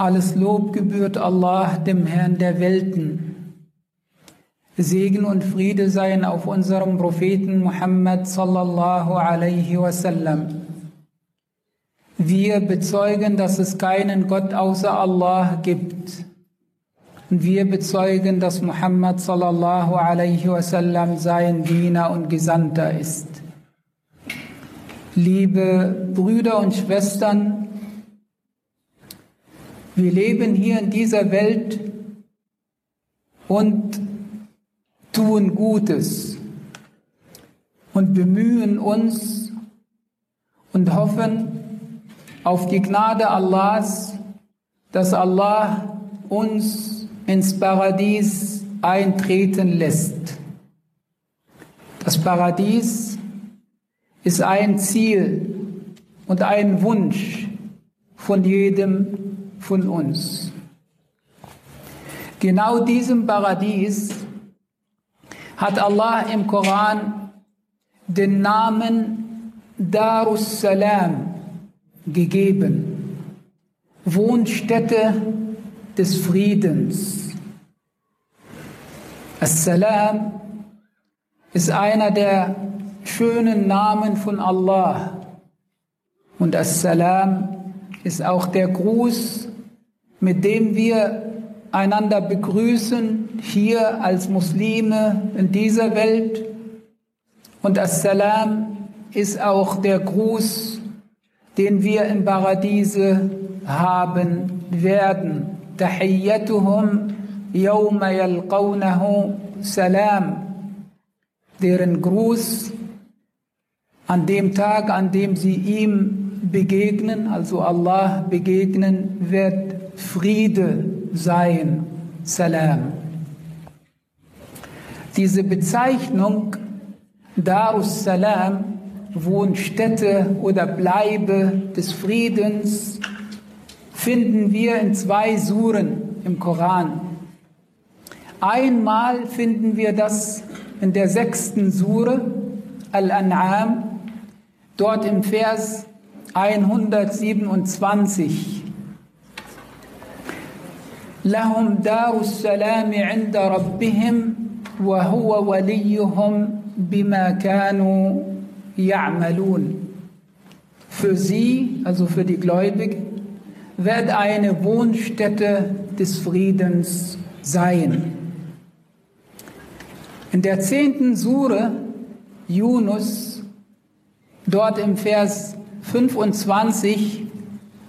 Alles Lob gebührt Allah, dem Herrn der Welten. Segen und Friede seien auf unserem Propheten Muhammad sallallahu alaihi wasallam. Wir bezeugen, dass es keinen Gott außer Allah gibt. Und wir bezeugen, dass Muhammad sallallahu alaihi wasallam sein Diener und Gesandter ist. Liebe Brüder und Schwestern, wir leben hier in dieser Welt und tun Gutes und bemühen uns und hoffen auf die Gnade Allahs, dass Allah uns ins Paradies eintreten lässt. Das Paradies ist ein Ziel und ein Wunsch von jedem von uns. Genau diesem Paradies hat Allah im Koran den Namen Darus Salam gegeben, Wohnstätte des Friedens. As-Salam ist einer der schönen Namen von Allah und As-Salam ist auch der Gruß mit dem wir einander begrüßen, hier als Muslime in dieser Welt. Und Assalam ist auch der Gruß, den wir im Paradiese haben werden. Tahiyyatuhum yawma yalqawnahu salam. Deren Gruß an dem Tag, an dem sie ihm begegnen, also Allah begegnen wird, Friede sein, Salam. Diese Bezeichnung Darus Salam, Wohnstätte oder Bleibe des Friedens, finden wir in zwei Suren im Koran. Einmal finden wir das in der sechsten Sure, Al-An'am, dort im Vers 127. لهم دار السلام عند ربهم وهو وليهم بما كانوا يعملون Für sie, also für die Gläubigen, wird eine Wohnstätte des Friedens sein. In der zehnten Sure Yunus, dort im Vers 25,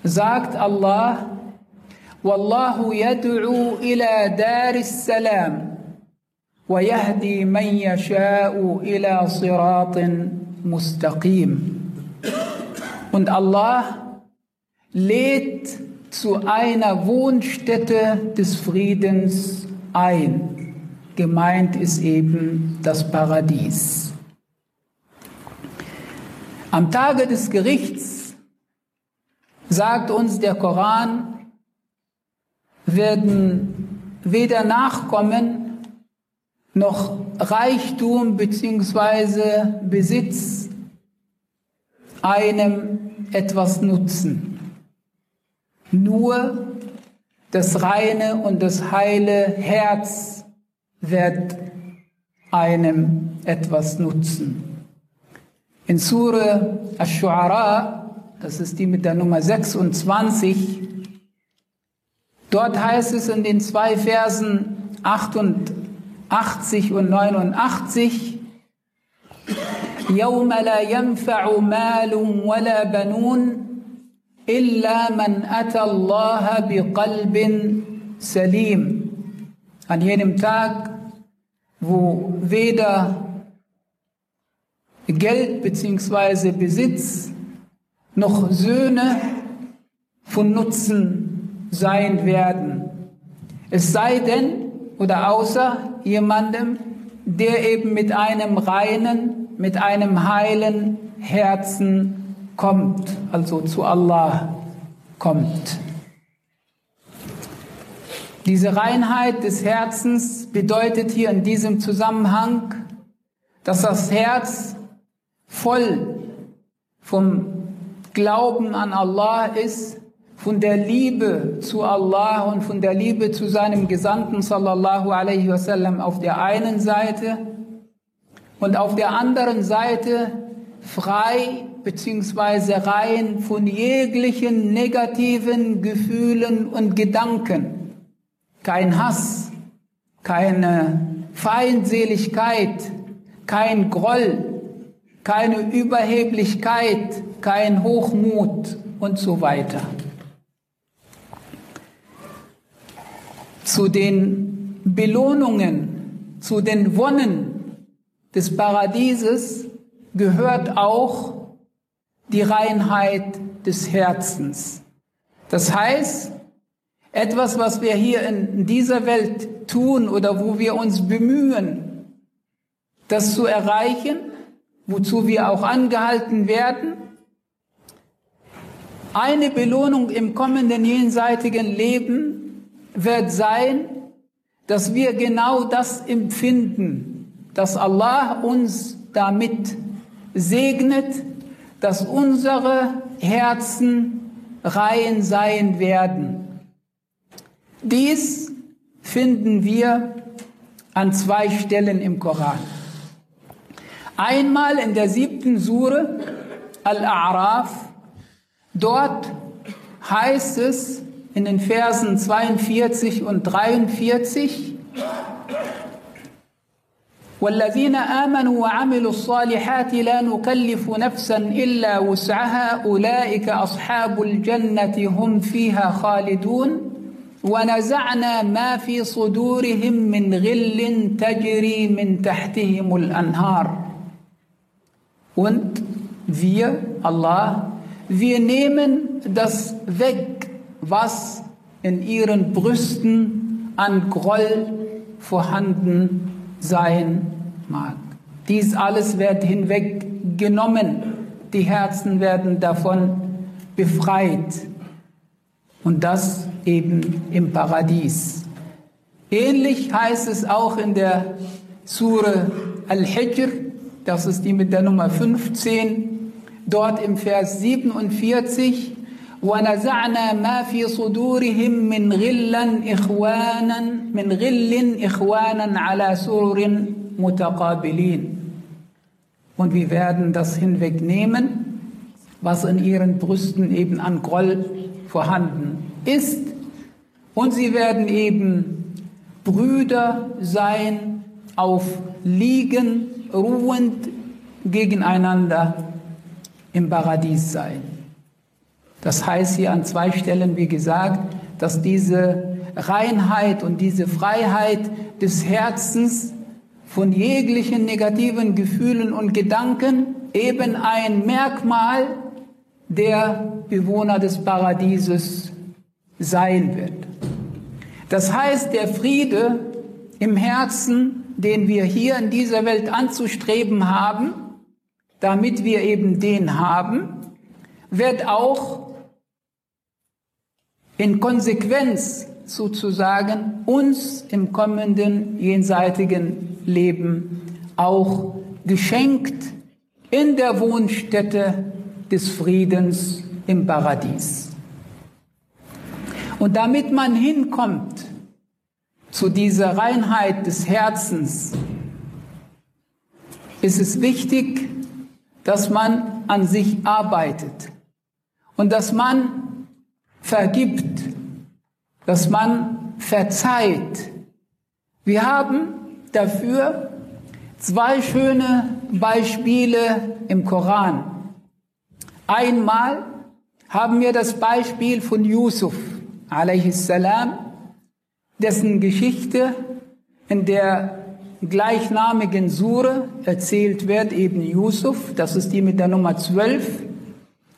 sagt Allah, والله يدعو الى دار السلام ويهدي من يشاء الى صراط مستقيم und Allah lädt zu einer Wohnstätte des Friedens ein. Gemeint ist eben das Paradies. Am Tage des Gerichts sagt uns der Koran, werden weder Nachkommen noch Reichtum bzw. Besitz einem etwas nutzen. Nur das reine und das heile Herz wird einem etwas nutzen. In Surah Ash-Shu'ara, das ist die mit der Nummer 26, Dort heißt es in den zwei Versen 88 und 89, يوم لا ينفع مال ولا بنون إلا من أتى الله بقلب سليم. An jenem Tag, wo weder Geld bzw. Besitz noch Söhne von Nutzen sein werden. Es sei denn oder außer jemandem, der eben mit einem reinen, mit einem heilen Herzen kommt, also zu Allah kommt. Diese Reinheit des Herzens bedeutet hier in diesem Zusammenhang, dass das Herz voll vom Glauben an Allah ist von der Liebe zu Allah und von der Liebe zu seinem Gesandten sallallahu alaihi wasallam auf der einen Seite und auf der anderen Seite frei beziehungsweise rein von jeglichen negativen Gefühlen und Gedanken. Kein Hass, keine Feindseligkeit, kein Groll, keine Überheblichkeit, kein Hochmut und so weiter. Zu den Belohnungen, zu den Wonnen des Paradieses gehört auch die Reinheit des Herzens. Das heißt, etwas, was wir hier in dieser Welt tun oder wo wir uns bemühen, das zu erreichen, wozu wir auch angehalten werden, eine Belohnung im kommenden jenseitigen Leben wird sein, dass wir genau das empfinden, dass Allah uns damit segnet, dass unsere Herzen rein sein werden. Dies finden wir an zwei Stellen im Koran. Einmal in der siebten Sure Al-A'raf, dort heißt es in den Versen 42 und 43, والذين آمنوا وعملوا الصالحات لا نكلف نفسا إلا وسعها أولئك أصحاب الجنة هم فيها خالدون. ونزعنا ما في صدورهم من غل تجري من تحتهم الأنهار. Und wir, Allah, wir nehmen das weg, was in ihren Brüsten an Groll vorhanden sein mag. Dies alles wird hinweggenommen. Die Herzen werden davon befreit. Und das eben im Paradies. Ähnlich heißt es auch in der Sure Al-Hijr, das ist die mit der Nummer 15, dort im Vers 47, ونزعنا ما في صدورهم من غلا إخوانا من غل إخوانا على سرر متقابلين und wir werden das hinwegnehmen, was in ihren Brüsten eben an Groll vorhanden ist. Und sie werden eben Brüder sein, auf Liegen, ruhend gegeneinander im Paradies sein. Das heißt hier an zwei Stellen, wie gesagt, dass diese Reinheit und diese Freiheit des Herzens von jeglichen negativen Gefühlen und Gedanken eben ein Merkmal der Bewohner des Paradieses sein wird. Das heißt, der Friede im Herzen, den wir hier in dieser Welt anzustreben haben, damit wir eben den haben, wird auch in Konsequenz sozusagen uns im kommenden jenseitigen Leben auch geschenkt in der Wohnstätte des Friedens im Paradies. Und damit man hinkommt zu dieser Reinheit des Herzens, ist es wichtig, dass man an sich arbeitet und dass man vergibt, dass man verzeiht. Wir haben dafür zwei schöne Beispiele im Koran. Einmal haben wir das Beispiel von Yusuf salam, dessen Geschichte in der gleichnamigen Sure erzählt wird, eben Yusuf, das ist die mit der Nummer 12.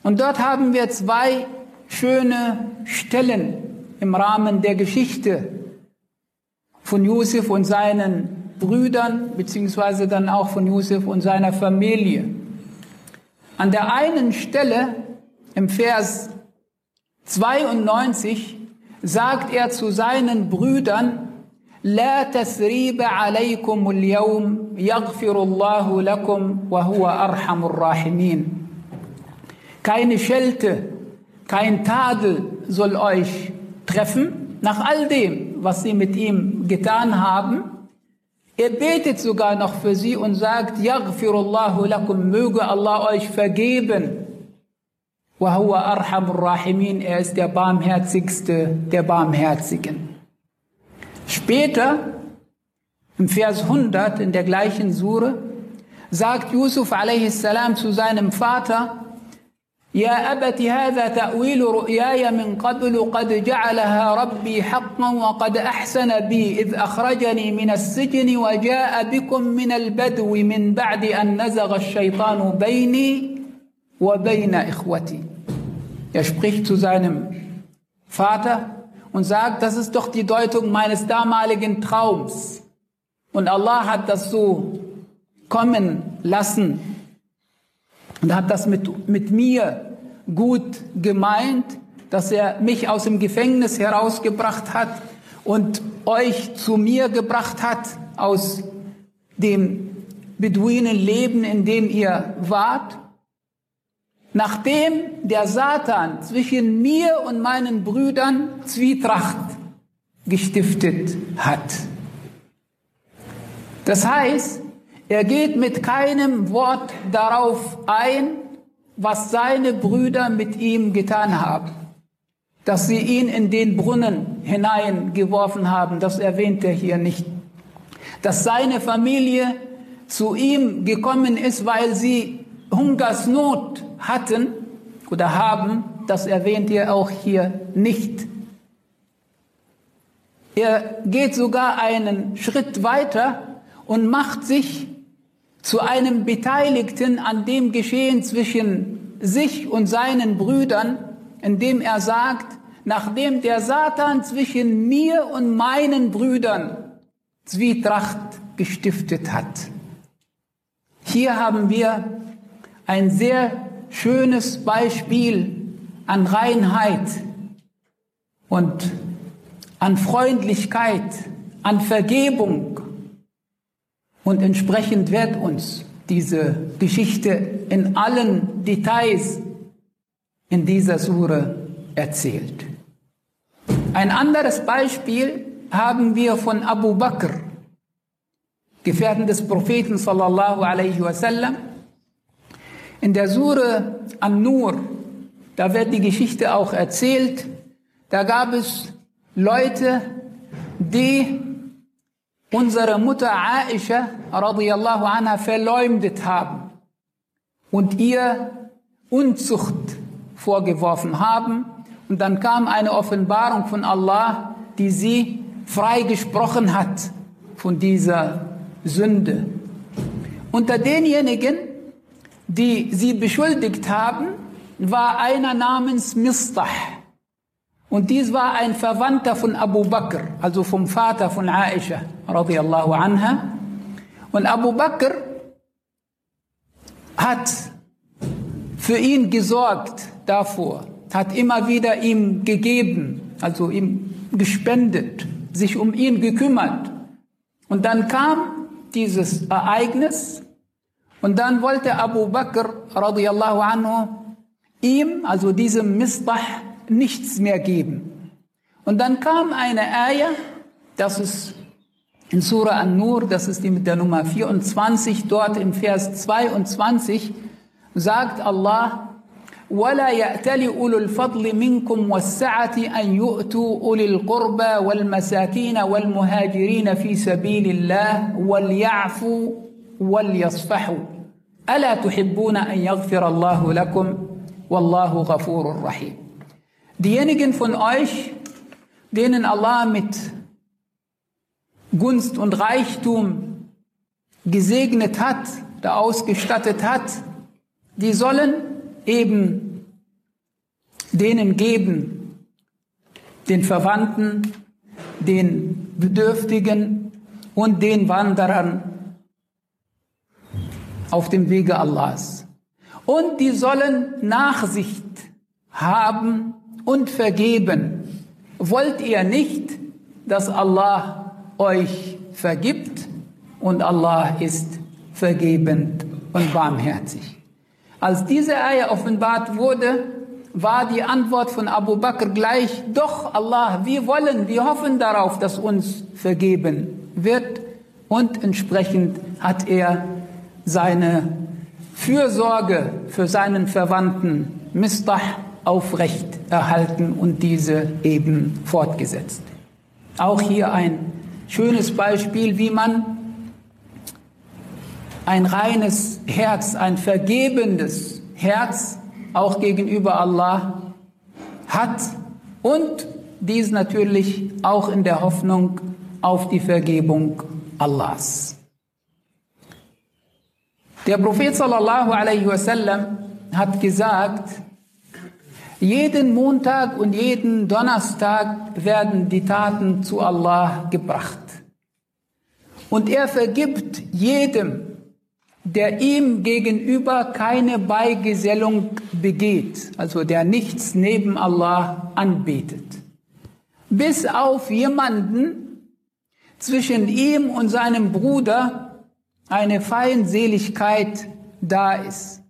Und dort haben wir zwei schöne Stellen im Rahmen der Geschichte von Yusuf und seinen Brüdern, beziehungsweise dann auch von Yusuf und seiner Familie. An der einen Stelle im Vers 92 sagt er zu seinen Brüdern, لا تثريب عليكم اليوم يغفر الله لكم وهو أرحم الراحمين. Keine Schelte, kein Tadel soll euch treffen, nach all dem, was sie mit ihm getan haben. Er betet sogar noch für sie und sagt, Yaghfirullahu lakum, möge Allah euch vergeben. Wa huwa arhamur rahimin, er ist der barmherzigste der Barmherzigen. Später, im Vers 100 in der gleichen Sure, sagt Yusuf a.s. zu seinem Vater, يا أبت هذا تأويل رؤياي من قبل قد جعلها ربي حقا وقد أحسن بي إذ أخرجني من السجن وجاء بكم من البدو من بعد أن نزغ الشيطان بيني وبين إخوتي Er spricht zu seinem Vater und sagt, das ist doch die Deutung meines damaligen Traums. Und Allah hat das so kommen lassen und hat das mit, mit mir gut gemeint, dass er mich aus dem Gefängnis herausgebracht hat und euch zu mir gebracht hat aus dem Beduinenleben, in dem ihr wart. Nachdem der Satan zwischen mir und meinen Brüdern Zwietracht gestiftet hat. Das heißt, er geht mit keinem Wort darauf ein, was seine Brüder mit ihm getan haben. Dass sie ihn in den Brunnen hineingeworfen haben, das erwähnt er hier nicht. Dass seine Familie zu ihm gekommen ist, weil sie Hungersnot hatten oder haben, das erwähnt er auch hier nicht. Er geht sogar einen Schritt weiter und macht sich zu einem Beteiligten an dem Geschehen zwischen sich und seinen Brüdern, indem er sagt, nachdem der Satan zwischen mir und meinen Brüdern Zwietracht gestiftet hat. Hier haben wir ein sehr schönes Beispiel an Reinheit und an Freundlichkeit, an Vergebung, und entsprechend wird uns diese Geschichte in allen Details in dieser Sure erzählt. Ein anderes Beispiel haben wir von Abu Bakr, Gefährten des Propheten sallallahu alaihi wasallam. In der Sure An-Nur, da wird die Geschichte auch erzählt. Da gab es Leute, die unsere Mutter Aisha radiallahu anha verleumdet haben und ihr Unzucht vorgeworfen haben. Und dann kam eine Offenbarung von Allah, die sie freigesprochen hat von dieser Sünde. Unter denjenigen, die sie beschuldigt haben, war einer namens Mistah. Und dies war ein Verwandter von Abu Bakr, also vom Vater von Aisha, radiallahu anha. Und Abu Bakr hat für ihn gesorgt davor, hat immer wieder ihm gegeben, also ihm gespendet, sich um ihn gekümmert. Und dann kam dieses Ereignis und dann wollte Abu Bakr radiallahu anhu ihm, also diesem Misbah, nichts mehr geben. Und dann kam eine Ayah, das ist in Surah An-Nur, das ist die mit der Nummer 24, dort im Vers 22, sagt Allah, ولا يأتل أولو الفضل منكم والسعة أن يؤتوا أولي القربى والمساكين والمهاجرين في سبيل الله وليعفوا وليصفحوا ألا تحبون أن يغفر الله لكم والله غفور رحيم Diejenigen von euch, denen Allah mit Gunst und Reichtum gesegnet hat, da ausgestattet hat, die sollen eben denen geben, den Verwandten, den Bedürftigen und den Wanderern auf dem Wege Allahs. Und die sollen Nachsicht haben und vergeben. Wollt ihr nicht, dass Allah euch vergibt? Und Allah ist vergebend und barmherzig. Als diese Eier offenbart wurde, war die Antwort von Abu Bakr gleich, doch Allah, wir wollen, wir hoffen darauf, dass uns vergeben wird. Und entsprechend hat er seine Fürsorge für seinen Verwandten Mistah aufrecht erhalten und diese eben fortgesetzt. Auch hier ein schönes Beispiel, wie man ein reines Herz, ein vergebendes Herz auch gegenüber Allah hat und dies natürlich auch in der Hoffnung auf die Vergebung Allahs. Der Prophet sallallahu alaihi wasallam hat gesagt, jeden Montag und jeden Donnerstag werden die Taten zu Allah gebracht. Und er vergibt jedem, der ihm gegenüber keine Beigesellung begeht, also der nichts neben Allah anbetet, bis auf jemanden zwischen ihm und seinem Bruder eine Feindseligkeit da ist,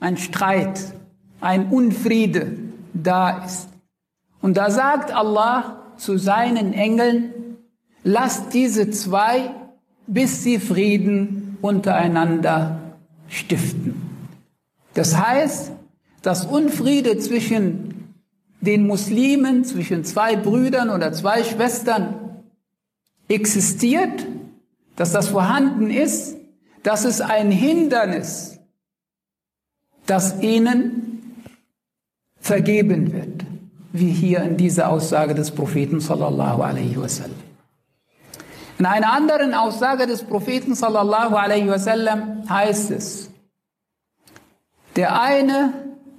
ein Streit, ein Unfriede da ist. Und da sagt Allah zu seinen Engeln, lasst diese zwei, bis sie Frieden untereinander stiften. Das heißt, dass Unfriede zwischen den Muslimen, zwischen zwei Brüdern oder zwei Schwestern existiert, dass das vorhanden ist, dass es ein Hindernis, das ihnen vergeben wird, wie hier in dieser Aussage des Propheten sallallahu alaihi wasallam. In einer anderen Aussage des Propheten sallallahu alaihi wasallam heißt es, der eine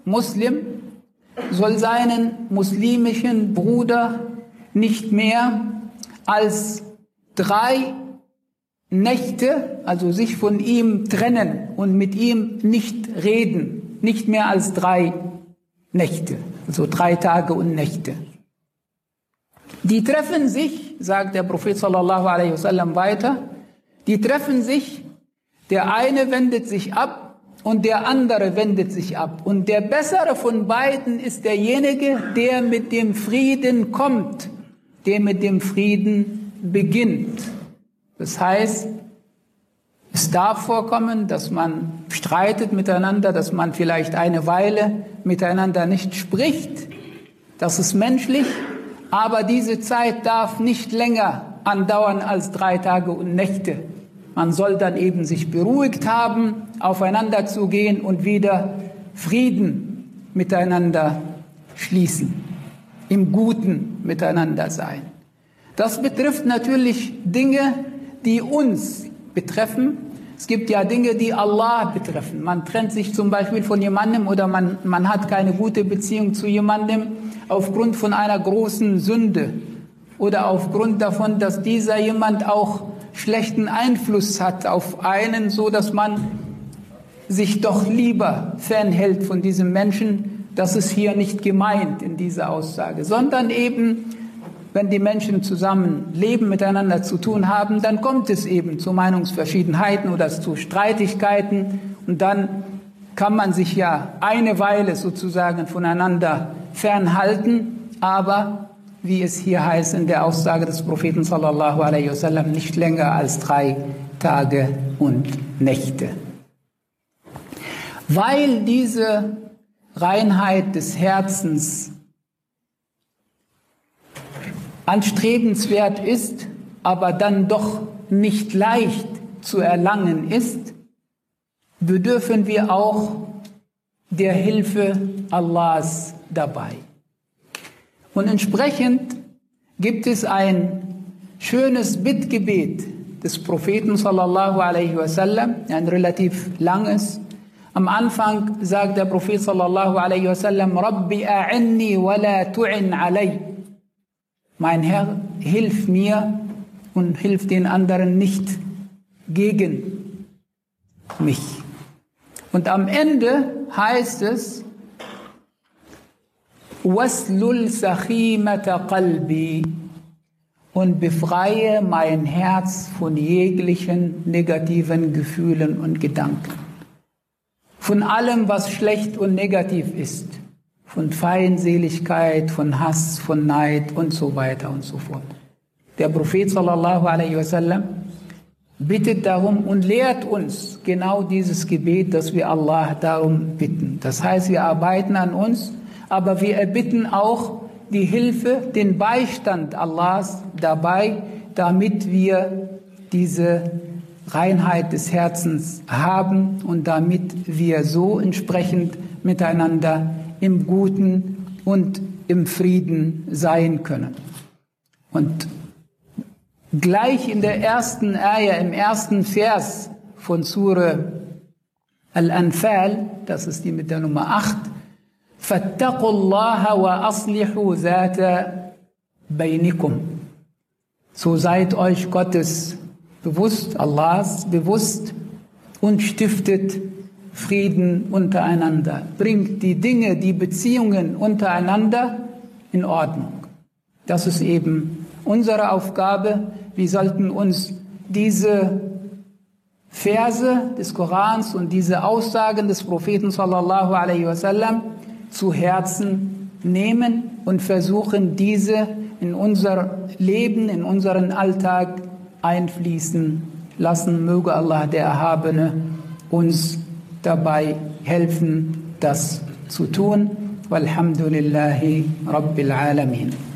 Muslim soll seinen muslimischen Bruder nicht mehr als drei Nächte, also sich von ihm trennen und mit ihm nicht reden, nicht mehr als drei Nächte, also drei Tage und Nächte. Die treffen sich, sagt der Prophet sallallahu alaihi wasallam weiter, die treffen sich, der eine wendet sich ab und der andere wendet sich ab. Und der bessere von beiden ist derjenige, der mit dem Frieden kommt, der mit dem Frieden beginnt. Das heißt, es darf vorkommen, dass man streitet miteinander, dass man vielleicht eine Weile miteinander nicht spricht. Das ist menschlich, aber diese Zeit darf nicht länger andauern als drei Tage und Nächte. Man soll dann eben sich beruhigt haben, aufeinander zu gehen und wieder Frieden miteinander schließen, im Guten miteinander sein. Das betrifft natürlich Dinge, die uns betreffen. Es gibt ja Dinge, die Allah betreffen. Man trennt sich zum Beispiel von jemandem oder man, man hat keine gute Beziehung zu jemandem aufgrund von einer großen Sünde oder aufgrund davon, dass dieser jemand auch schlechten Einfluss hat auf einen, so dass man sich doch lieber fernhält von diesem Menschen. Das ist hier nicht gemeint in dieser Aussage, sondern eben, wenn die Menschen zusammen leben, miteinander zu tun haben, dann kommt es eben zu Meinungsverschiedenheiten oder zu Streitigkeiten und dann kann man sich ja eine Weile sozusagen voneinander fernhalten, aber wie es hier heißt in der Aussage des Propheten sallallahu alaihi wasallam, nicht länger als drei Tage und Nächte. Weil diese Reinheit des Herzens anstrebenswert ist, aber dann doch nicht leicht zu erlangen ist, bedürfen wir auch der Hilfe Allahs dabei. Und entsprechend gibt es ein schönes Bittgebet des Propheten sallallahu alaihi wasallam, ein relativ langes. Am Anfang sagt der Prophet sallallahu alaihi wasallam, Rabbi a'inni wa la tu'in alay. Mein Herr, hilf mir und hilf den anderen nicht gegen mich. Und am Ende heißt es, Waslul sachimata qalbi und befreie mein Herz von jeglichen negativen Gefühlen und Gedanken. Von allem, was schlecht und negativ ist. Von Feindseligkeit, von Hass, von Neid und so weiter und so fort. Der Prophet sallallahu alaihi wasallam bittet darum und lehrt uns genau dieses Gebet, dass wir Allah darum bitten. Das heißt, wir arbeiten an uns, aber wir erbitten auch die Hilfe, den Beistand Allahs dabei, damit wir diese Reinheit des Herzens haben und damit wir so entsprechend miteinander im Guten und im Frieden sein können. Und gleich in der ersten Ayah, im ersten Vers von Surah Al-Anfal, das ist die mit der Nummer 8, فاتقوا الله وأصلحوا ذات بينكم. So seid euch Gottes bewusst, Allahs bewusst und stiftet Frieden untereinander, bringt die Dinge, die Beziehungen untereinander in Ordnung. Das ist eben unsere Aufgabe. Wir sollten uns diese Verse des Korans und diese Aussagen des Propheten sallallahu alaihi wasallam zu Herzen nehmen und versuchen, diese in unser Leben, in unseren Alltag einfließen lassen. Möge Allah der Erhabene uns dabei helfen, das zu tun. Walhamdulillahi Rabbil Alamin.